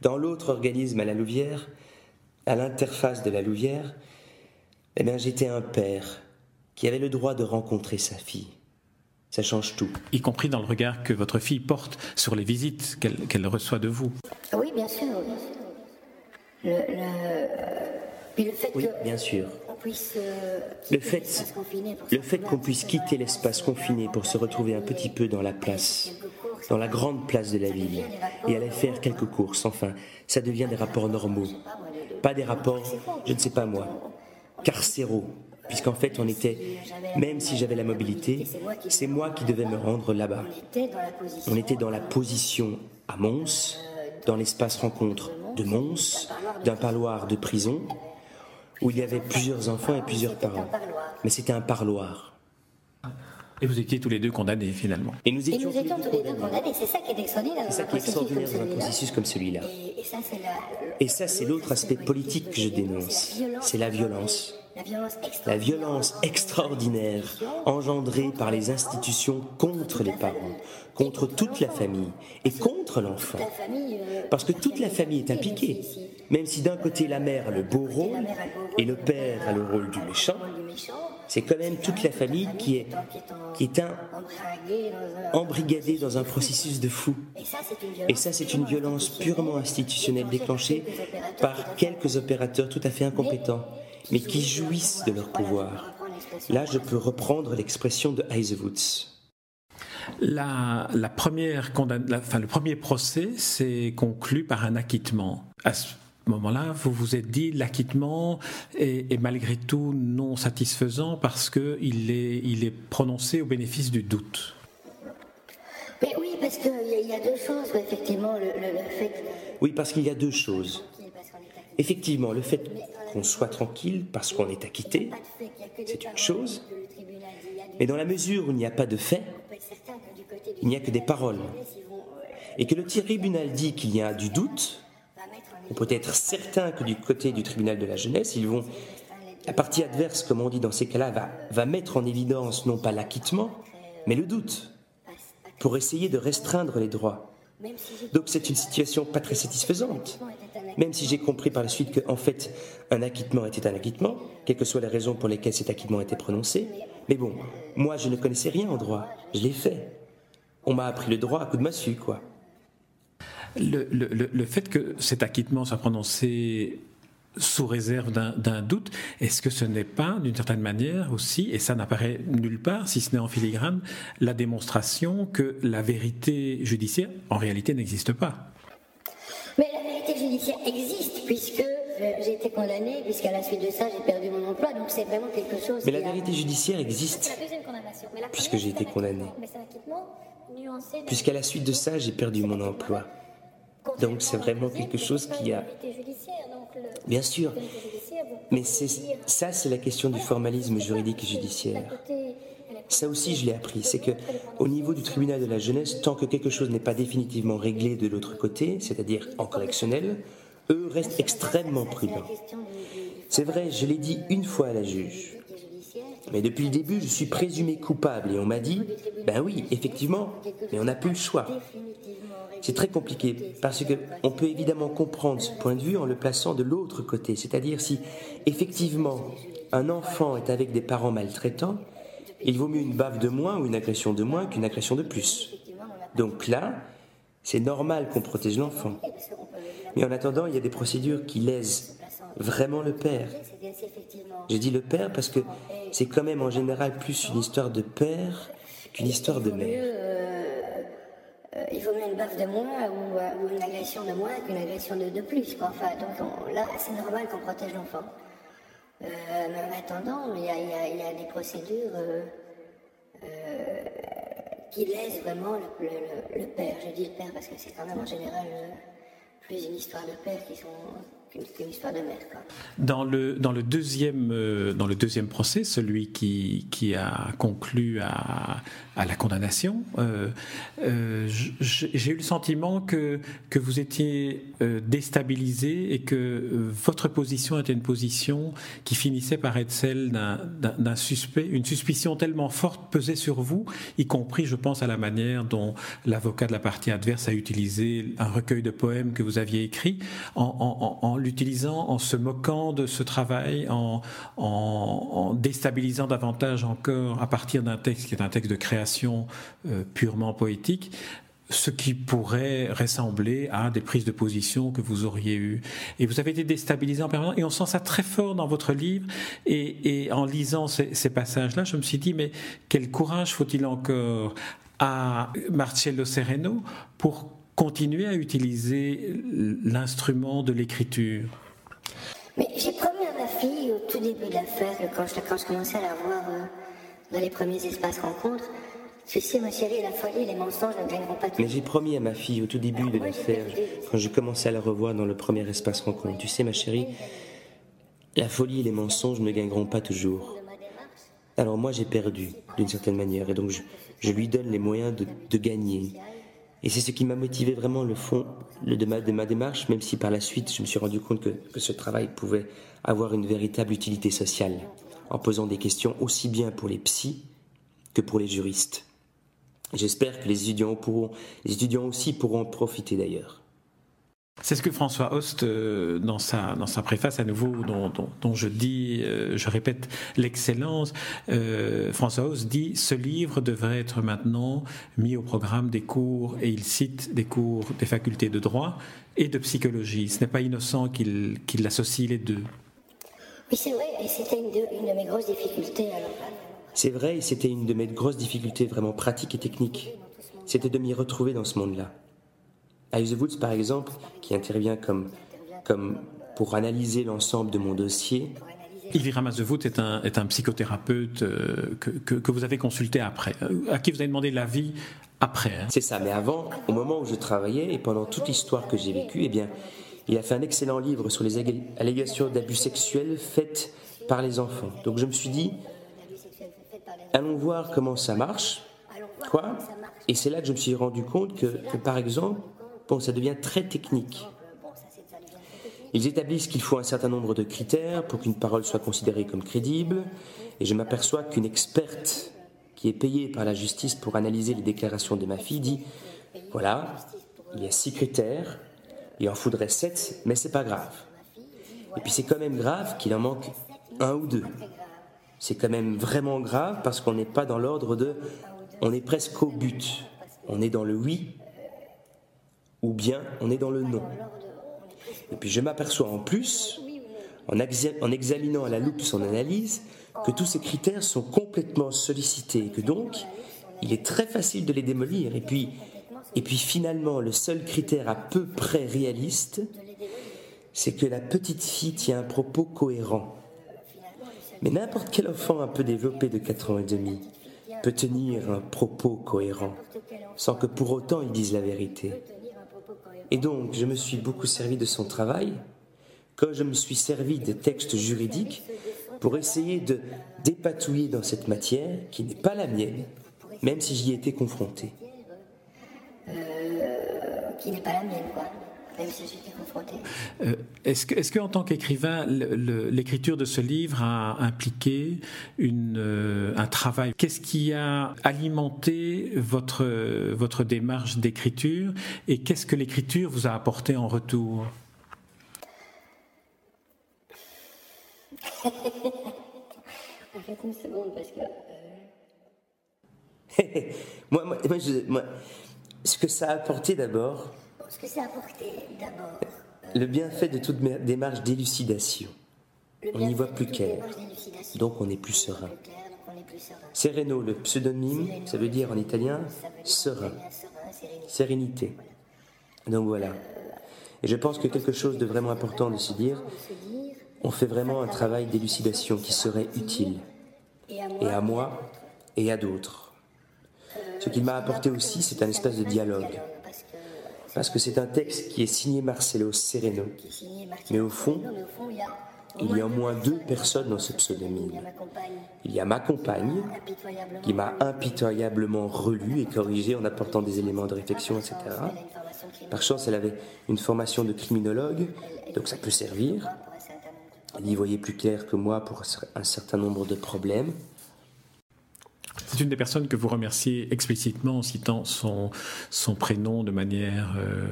Dans l'autre organisme à la Louvière, à l'interface de la Louvière, eh bien, j'étais un père qui avait le droit de rencontrer sa fille. Ça change tout. Y compris dans le regard que votre fille porte sur les visites qu'elle reçoit de vous. Oui, bien sûr. Le, fait oui, bien sûr. Euh, le fait, le fait qu'on puisse quitter l'espace confiné pour se retrouver un petit peu dans la place, dans la grande place de la ville, et aller faire quelques courses, enfin, ça devient des rapports normaux. Pas des rapports, je ne sais pas moi, carcéraux, puisqu'en fait on était, même si j'avais la mobilité, c'est moi qui devais me rendre là-bas. On était dans la position à Mons, dans l'espace rencontre de Mons, d'un parloir de prison, où il y avait plusieurs enfants et plusieurs parents. Mais c'était un parloir. Et vous étiez tous les deux condamnés finalement. Et nous étions, tous, les deux condamnés. C'est ça qui est extraordinaire dans, un, processus comme celui-là. Et, ça, c'est l'autre aspect politique que je dénonce. C'est la violence. La violence extraordinaire engendrée par les institutions contre les parents, contre toute la famille et contre l'enfant. Euh, Parce que toute la famille est impliquée. Même si d'un côté la mère a le beau rôle et le père a le rôle du méchant, c'est quand même toute la famille qui est, embrigadée dans un processus de fou. Et ça, c'est une violence purement institutionnelle déclenchée par quelques opérateurs tout à fait incompétents mais qui jouissent de leur pouvoir. Là, je peux reprendre l'expression de Heisewoods. La, première enfin, le premier procès s'est conclu par un acquittement. Moment-là, vous vous êtes dit l'acquittement est, malgré tout non satisfaisant parce qu'il est, il est prononcé au bénéfice du doute. Mais oui, parce qu'il y, a deux choses, effectivement, le fait. Oui, parce qu'il y a deux choses. Effectivement, le fait qu'on soit tranquille parce qu'on est acquitté, c'est une chose. Mais dans la mesure où il n'y a pas de fait, il n'y a que des paroles. Et que le tribunal dit qu'il y a du doute, on peut être certain que du côté du tribunal de la jeunesse, ils vont, la partie adverse, comme on dit dans ces cas-là, va, mettre en évidence non pas l'acquittement, mais le doute, pour essayer de restreindre les droits. Donc c'est une situation pas très satisfaisante. Même si j'ai compris par la suite qu'en fait, un acquittement était un acquittement, quelles que soient les raisons pour lesquelles cet acquittement été prononcé. Mais bon, moi je ne connaissais rien en droit, je l'ai fait. On m'a appris le droit à coup de massue, quoi. Le, le fait que cet acquittement soit prononcé sous réserve d'un doute, est-ce que ce n'est pas, d'une certaine manière aussi, et ça n'apparaît nulle part, si ce n'est en filigrane, la démonstration que la vérité judiciaire, en réalité, n'existe pas? Mais la vérité judiciaire existe, puisque euh, j'ai été condamné, puisqu'à la suite de ça, j'ai perdu mon emploi, donc c'est vraiment quelque chose. Mais la vérité judiciaire existe, puisque j'ai été condamné. Puisqu'à la suite de ça, j'ai perdu mon emploi. Donc c'est vraiment quelque chose qui a... Bien sûr, mais ça c'est la question du formalisme juridique et judiciaire. Ça aussi je l'ai appris, c'est que au niveau du tribunal de la jeunesse, tant que quelque chose n'est pas définitivement réglé de l'autre côté, c'est-à-dire en correctionnel, eux restent extrêmement prudents. C'est vrai, je l'ai dit une fois à la juge. Mais depuis le début, je suis présumé coupable et on m'a dit, ben oui, effectivement, mais on n'a plus le choix. C'est très compliqué parce que on peut évidemment comprendre ce point de vue en le plaçant de l'autre côté, c'est-à-dire si effectivement un enfant est avec des parents maltraitants, il vaut mieux une baffe de moins ou une agression de moins qu'une agression de plus. Donc là, c'est normal qu'on protège l'enfant. Mais en attendant, il y a des procédures qui lèsent vraiment le père. J'ai dit le père parce que c'est quand même en général plus une histoire de père qu'une histoire de mère. Il vaut mieux une baffe de moins ou, une agression de moins qu'une agression de, plus. Enfin, donc là, c'est normal qu'on protège l'enfant. Euh, mais en attendant, il y a, des procédures euh, qui laissent vraiment le, père. Je dis le père parce que c'est quand même en général plus une histoire de père qui sont Dans le, dans, le deuxième, euh, dans le deuxième procès, celui qui, qui a conclu à, à la condamnation, euh, euh, j'ai eu le sentiment que, que vous étiez déstabilisé et que votre position était une position qui finissait par être celle d'un suspect. Une suspicion tellement forte pesait sur vous, y compris, je pense, à la manière dont l'avocat de la partie adverse a utilisé un recueil de poèmes que vous aviez écrit en, en, en l'utilisant, en se moquant de ce travail, en, en déstabilisant davantage encore à partir d'un texte qui est un texte de création euh, purement poétique, ce qui pourrait ressembler à des prises de position que vous auriez eues. Et vous avez été déstabilisé en permanence, et on sent ça très fort dans votre livre. Et, en lisant ces, ces passages-là, je me suis dit, mais quel courage faut-il encore à Marcello Sereno pour continuer à utiliser l'instrument de l'écriture Mais j'ai promis à ma fille au tout début de l'affaire, quand je, quand je commençais à la voir euh, dans les premiers espaces rencontres, tu sais, ma chérie, la folie, les mensonges ne gagneront pas tout. Mais j'ai promis à ma fille au tout début de l'affaire, quand je commençais à la revoir dans le premier espace rencontre, tu sais, ma chérie, la folie et les mensonges ne gagneront pas toujours. Alors moi, j'ai perdu, d'une certaine manière, et donc je, lui donne les moyens de, de gagner. Et c'est ce qui m'a motivé vraiment le fond de ma, démarche, même si par la suite je me suis rendu compte que, que ce travail pouvait avoir une véritable utilité sociale, en posant des questions aussi bien pour les psys que pour les juristes. J'espère que les étudiants, pourront, les étudiants aussi pourront en profiter d'ailleurs. C'est ce que François Host, euh, dans sa, dans sa préface à nouveau, dont, dont, je dis, euh, je répète l'excellence, euh, François Host dit ce livre devrait être maintenant mis au programme des cours, et il cite des cours des facultés de droit et de psychologie. Ce n'est pas innocent qu'il qu'il associe les deux. Oui, c'est vrai, et c'était une, une, de mes grosses difficultés. C'est vrai, et c'était une de mes grosses difficultés vraiment pratiques et techniques. C'était de m'y retrouver dans ce monde-là. Ives Woods, par exemple, qui intervient comme, comme pour analyser l'ensemble de mon dossier. Ivy Ramazovout est un, est un psychothérapeute euh, que, que, vous avez consulté après, euh, à qui vous avez demandé l'avis après. Hein. C'est ça, mais avant, au moment où je travaillais et pendant toute l'histoire que j'ai vécue, eh bien, il a fait un excellent livre sur les allégations d'abus sexuels faites par les enfants. Donc je me suis dit, allons voir comment ça marche, quoi. Et c'est là que je me suis rendu compte que, que par exemple, ça devient très technique. Ils établissent qu'il faut un certain nombre de critères pour qu'une parole soit considérée comme crédible, et je m'aperçois qu'une experte qui est payée par la justice pour analyser les déclarations de ma fille dit voilà, il y a six critères, il en faudrait sept, mais c'est pas grave. Et puis c'est quand même grave qu'il en manque un ou deux. C'est quand même vraiment grave parce qu'on n'est pas dans l'ordre de on est presque au but. On est dans le oui ou bien on est dans le non. Et puis je m'aperçois en plus, en, examinant à la loupe son analyse, que tous ces critères sont complètement sollicités et que donc il est très facile de les démolir. Et puis, et puis finalement, le seul critère à peu près réaliste, c'est que la petite fille tient un propos cohérent. Mais n'importe quel enfant un peu développé de 4 ans et demi peut tenir un propos cohérent, sans que pour autant il dise la vérité. Et donc, je me suis beaucoup servi de son travail, comme je me suis servi des textes juridiques pour essayer de dépatouiller dans cette matière qui n'est pas la mienne, même si j'y étais confronté. Euh, qui n'est pas la mienne, quoi. Même si. Euh, est-ce que, est-ce qu'en tant qu'écrivain, l'écriture de ce livre a impliqué une, euh, un travail? Qu'est-ce qui a alimenté votre, votre démarche d'écriture et qu'est-ce que l'écriture vous a apporté en retour? Une seconde parce que. moi, moi, moi, je, moi, ce que ça a apporté d'abord. Ce que ça a apporté d'abord. Le bienfait de toute démarche d'élucidation. On n'y voit plus clair. Donc on est plus serein. Sereno, le pseudonyme, ça veut dire en italien serein. Sérénité. Donc voilà. Et je pense que quelque chose de vraiment important de se dire, on fait vraiment un travail d'élucidation qui serait utile. Et à moi et à d'autres. Ce qu'il m'a apporté aussi, c'est un espèce de dialogue. Parce que c'est un texte qui est signé Marcelo Sereno. Mais au fond, il y a au moins deux personnes dans ce pseudonyme. Il y a ma compagne, qui m'a impitoyablement relu et corrigé en apportant des éléments de réflexion, etc. Par chance, elle avait une formation de criminologue, donc ça peut servir. Elle y voyait plus clair que moi pour un certain nombre de problèmes. C'est une des personnes que vous remerciez explicitement en citant son, son prénom de manière euh,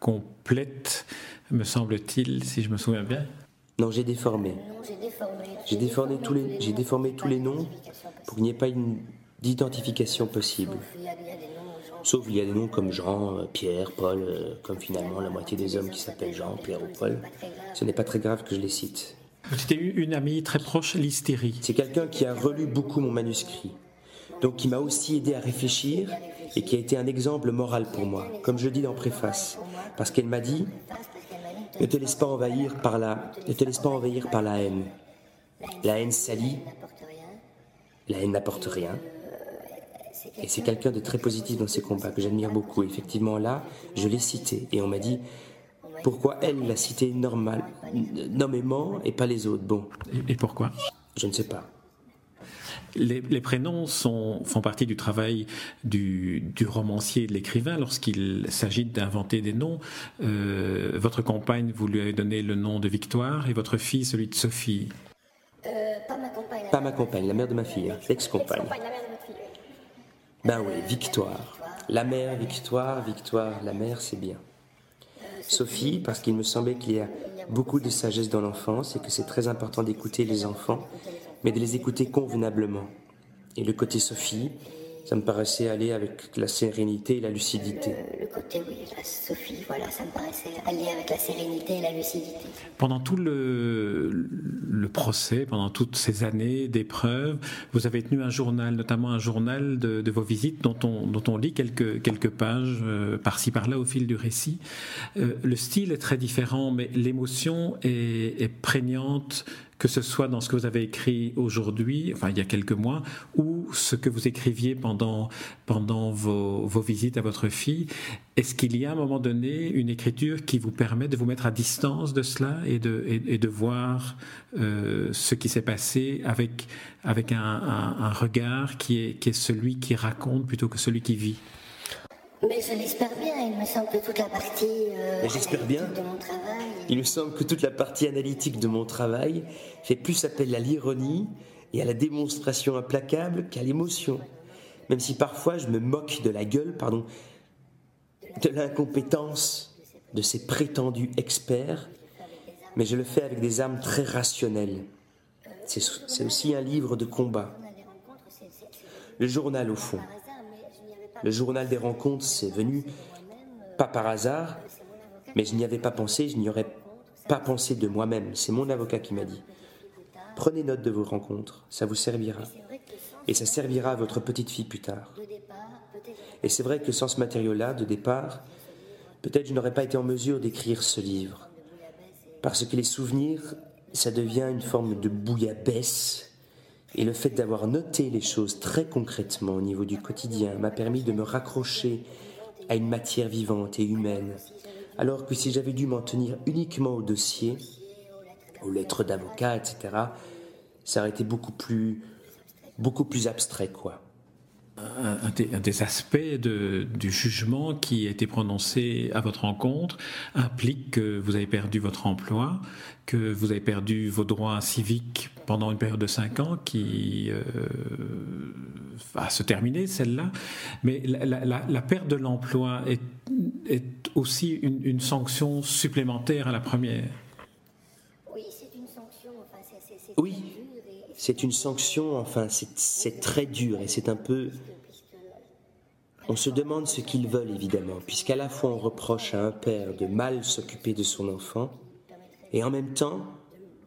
complète, me semble-t-il, si je me souviens bien. Non, j'ai déformé. J'ai déformé, tous les, j'ai déformé tous les noms pour qu'il n'y ait pas d'identification possible. Sauf il y a des noms comme Jean, euh, Pierre, Paul, euh, comme finalement la moitié des hommes qui s'appellent Jean, Pierre ou Paul. Ce n'est pas très grave que je les cite. C'était une amie très proche, l'hystérie. C'est quelqu'un qui a relu beaucoup mon manuscrit. Donc qui m'a aussi aidé à réfléchir et qui a été un exemple moral pour moi, comme je dis dans préface. Parce qu'elle m'a dit ne te laisse pas envahir par la, ne te laisse pas envahir par la haine. La haine salit, la haine n'apporte rien. Et c'est quelqu'un de très positif dans ses combats, que j'admire beaucoup. Effectivement, là, je l'ai cité. Et on m'a dit, pourquoi elle l'a cité normal, nommément et pas les autres? Bon. Et pourquoi? Je ne sais pas. Les, prénoms sont, font partie du travail du, romancier et de l'écrivain lorsqu'il s'agit d'inventer des noms. Euh, votre compagne, vous lui avez donné le nom de Victoire et votre fille celui de Sophie. Euh, pas ma compagne. Pas ma compagne, la mère de ma fille, l'ex-compagne. Ben oui, Victoire. La mère, Victoire, Victoire, la mère, c'est bien. Sophie, parce qu'il me semblait qu'il y a beaucoup de sagesse dans l'enfance et que c'est très important d'écouter les enfants mais de les écouter convenablement. Et le côté Sophie, ça me paraissait aller avec la sérénité et la lucidité. Le, côté, oui, la Sophie, voilà, ça me paraissait aller avec la sérénité et la lucidité. Pendant tout le, le procès, pendant toutes ces années d'épreuves, vous avez tenu un journal, notamment un journal de, vos visites dont on, dont on lit quelques, quelques pages euh, par-ci par-là au fil du récit. Euh, le style est très différent, mais l'émotion est, est prégnante que ce soit dans ce que vous avez écrit aujourd'hui, enfin il y a quelques mois, ou ce que vous écriviez pendant, pendant vos, vos visites à votre fille. Est-ce qu'il y a à un moment donné une écriture qui vous permet de vous mettre à distance de cela et de, et, de voir euh, ce qui s'est passé avec, avec un, un, regard qui est, qui est celui qui raconte plutôt que celui qui vit? Mais je l'espère bien, il me semble que toute la partie euh, bien. de mon travail. Il me semble que toute la partie analytique de mon travail fait plus appel à l'ironie et à la démonstration implacable qu'à l'émotion. Même si parfois je me moque de la gueule, pardon, de l'incompétence de ces prétendus experts, mais je le fais avec des armes très rationnelles. C'est aussi un livre de combat. Le journal, au fond. Le journal des rencontres, c'est venu pas par hasard, mais je n'y avais pas pensé, je n'y aurais pas pensé de moi-même. C'est mon avocat qui m'a dit. Prenez note de vos rencontres, ça vous servira. Et ça servira à votre petite fille plus tard. Et c'est vrai que sans ce matériau-là, de départ, peut-être je n'aurais pas été en mesure d'écrire ce livre. Parce que les souvenirs, ça devient une forme de bouillabaisse et le fait d'avoir noté les choses très concrètement au niveau du quotidien m'a permis de me raccrocher à une matière vivante et humaine, alors que si j'avais dû m'en tenir uniquement au dossier, aux lettres d'avocat, etc., ça aurait été beaucoup plus, beaucoup plus abstrait, quoi un, des, aspects du jugement qui a été prononcé à votre rencontre implique que vous avez perdu votre emploi, que vous avez perdu vos droits civiques pendant une période de cinq ans qui euh, va se terminer, celle-là. Mais la, perte de l'emploi est, aussi une, sanction supplémentaire à la première. Oui, c'est une sanction. oui, c'est une sanction, enfin, c'est très dur et c'est un peu. On se demande ce qu'ils veulent, évidemment, puisqu'à la fois on reproche à un père de mal s'occuper de son enfant, et en même temps,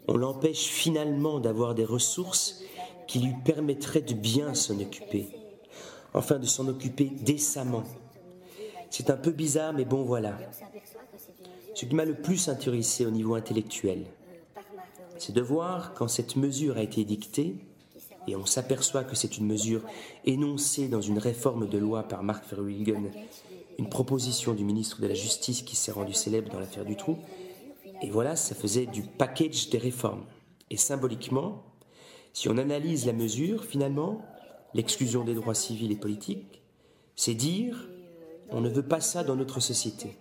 on l'empêche finalement d'avoir des ressources qui lui permettraient de bien s'en occuper, enfin de s'en occuper décemment. C'est un peu bizarre, mais bon voilà. Ce qui m'a le plus intéressé au niveau intellectuel, c'est de voir quand cette mesure a été dictée, et on s'aperçoit que c'est une mesure énoncée dans une réforme de loi par Mark Verwilgen une proposition du ministre de la Justice qui s'est rendu célèbre dans l'affaire du trou. Et voilà, ça faisait du package des réformes. Et symboliquement, si on analyse la mesure, finalement, l'exclusion des droits civils et politiques, c'est dire on ne veut pas ça dans notre société.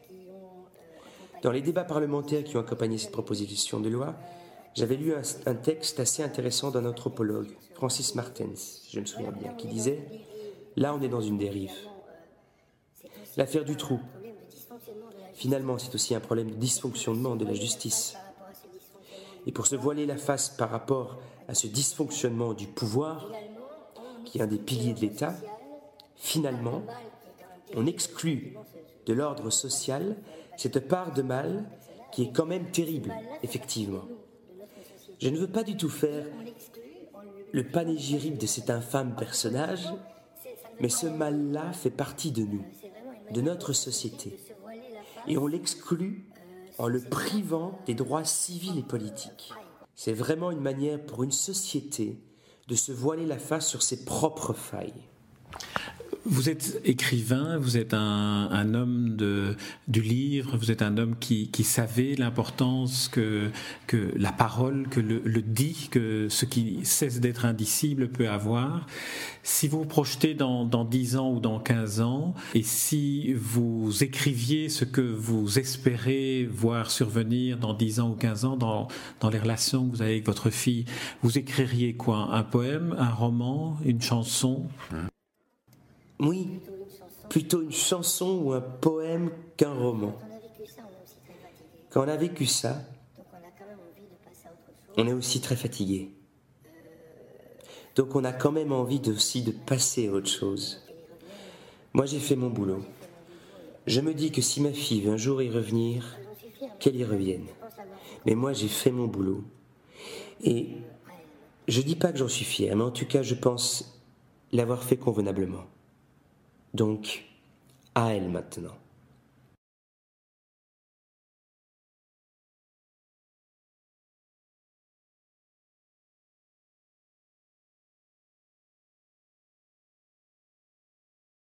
Dans les débats parlementaires qui ont accompagné cette proposition de loi, j'avais lu un, texte assez intéressant d'un anthropologue, Francis Martens, je me souviens bien, qui disait Là, on est dans une dérive. L'affaire du trou. Finalement, c'est aussi un problème de dysfonctionnement de la justice. Et pour se voiler la face par rapport à ce dysfonctionnement du pouvoir, qui est un des piliers de l'État, finalement, on exclut de l'ordre social cette part de mal qui est quand même terrible, effectivement. Je ne veux pas du tout faire le panégyrique de cet infâme personnage, mais ce mal-là fait partie de nous, de notre société. Et on l'exclut en le privant des droits civils et politiques. C'est vraiment une manière pour une société de se voiler la face sur ses propres failles. Vous êtes écrivain, vous êtes un, homme de, du livre, vous êtes un homme qui, savait l'importance que, que la parole, que le, dit, que ce qui cesse d'être indicible peut avoir. Si vous vous projetez dans, dans 10 ans ou dans 15 ans, et si vous écriviez ce que vous espérez voir survenir dans 10 ans ou 15 ans dans, dans les relations que vous avez avec votre fille, vous écririez quoi? Un poème, un roman, une chanson? Oui, plutôt une chanson ou un poème qu'un roman. Quand on a vécu ça, on est aussi très fatigué. Donc on a quand même envie aussi de passer à autre chose. Moi j'ai fait mon boulot. Je me dis que si ma fille veut un jour y revenir, qu'elle y revienne. Mais moi j'ai fait mon boulot. Et je dis pas que j'en suis fier, mais en tout cas je pense l'avoir fait convenablement. Donc, à elle maintenant.